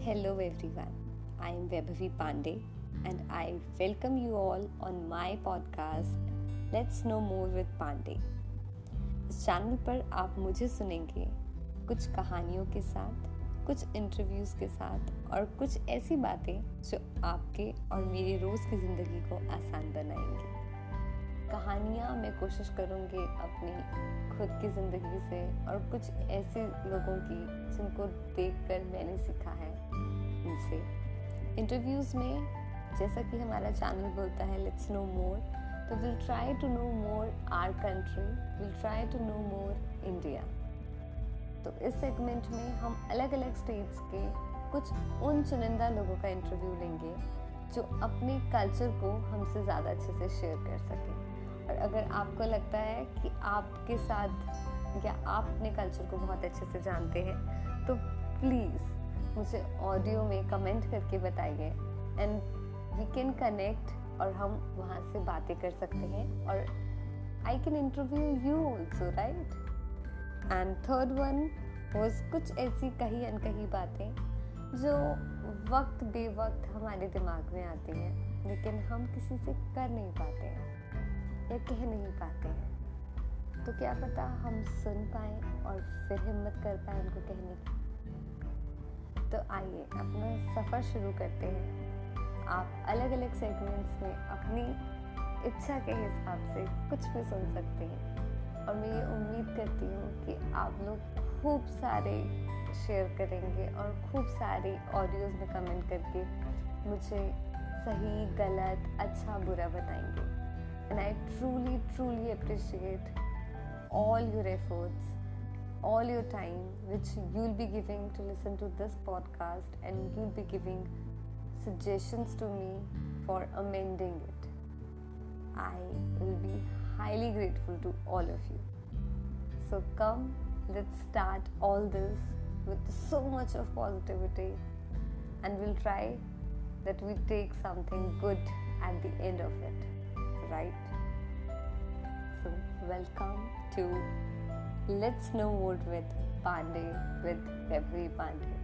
Hello everyone, I am Vaibhavi Pandey and I welcome you all on my podcast Let's Know More with Pandey. इस channel पर आप मुझे सुनेंगे कुछ कहानियों के साथ कुछ इंटरव्यूज़ के साथ और कुछ ऐसी बातें जो आपके और मेरी रोज़ की ज़िंदगी को आसान बनाएँगी कहानियाँ मैं कोशिश करूँगी अपनी खुद की ज़िंदगी से और कुछ ऐसे लोगों की जिनको देखकर मैंने सीखा है उनसे। इंटरव्यूज़ में जैसा कि हमारा चैनल बोलता है लेट्स नो मोर तो will try to know more our country will try to know more India तो इस सेगमेंट में हम अलग अलग स्टेट्स के कुछ उन चुनिंदा लोगों का इंटरव्यू लेंगे, जो अपने कल्चर को हमसे ज़्यादा अच्छे से शेयर कर सकें। और अगर आपको लगता है कि आपके साथ या आप अपने कल्चर को बहुत अच्छे से जानते हैं तो प्लीज़ मुझे ऑडियो में कमेंट करके बताइए। एंड वी कैन कनेक्ट और हम वहाँ से बातें कर सकते हैं और I can interview you also right and third one was कुछ ऐसी कही अनकही बातें जो वक्त बेवक्त हमारे दिमाग में आती हैं, लेकिन हम किसी से कर नहीं पाते हैं। या कह नहीं पाते हैं। तो क्या पता हम सुन पाए और फिर हिम्मत कर पाए उनको कहने की। तो आइए अपना सफ़र शुरू करते हैं। आप अलग अलग सेगमेंट्स में अपनी इच्छा के हिसाब से कुछ भी सुन सकते हैं। और मैं ये उम्मीद करती हूँ कि आप लोग खूब सारे शेयर करेंगे और खूब सारे ऑडियोज़ में कमेंट करके मुझे सही, गलत अच्छा बुरा बताएँगे। and I truly, truly appreciate all your efforts, all your time, which you'll be giving to listen to this podcast, and you'll be giving suggestions to me for amending it. I will be highly grateful to all of you. So, come, let's start all this with so much of positivity, and we'll try that we take something good at the end of it right? So, welcome to Let's Know More with Pandey with Every Pandey.